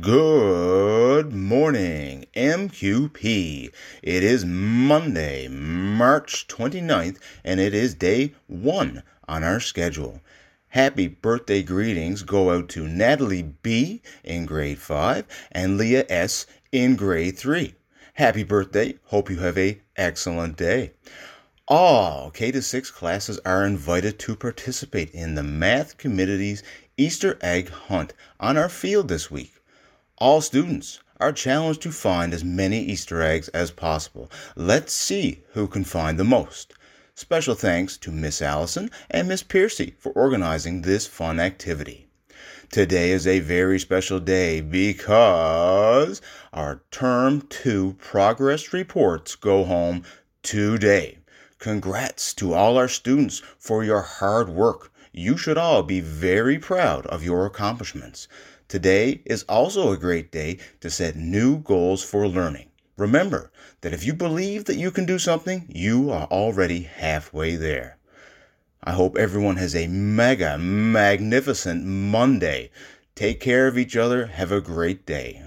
Good morning, MQP. It is Monday, March 29th, and it is day one on our schedule. Happy birthday greetings go out to Natalie B in grade 5 and Leah S in grade 3. Happy birthday. Hope you have a excellent day. All K to 6 classes are invited to participate in the Math Community's Easter egg hunt on our field this week. All students are challenged to find as many Easter eggs as possible. Let's see who can find the most. Special thanks to Miss Allison and Miss Piercy for organizing this fun activity. Today is a very special day because our Term 2 progress reports go home today. Congrats to all our students for your hard work. You should all be very proud of your accomplishments. Today is also a great day to set new goals for learning. Remember that if you believe that you can do something, you are already halfway there. I hope everyone has a mega magnificent Monday. Take care of each other. Have a great day.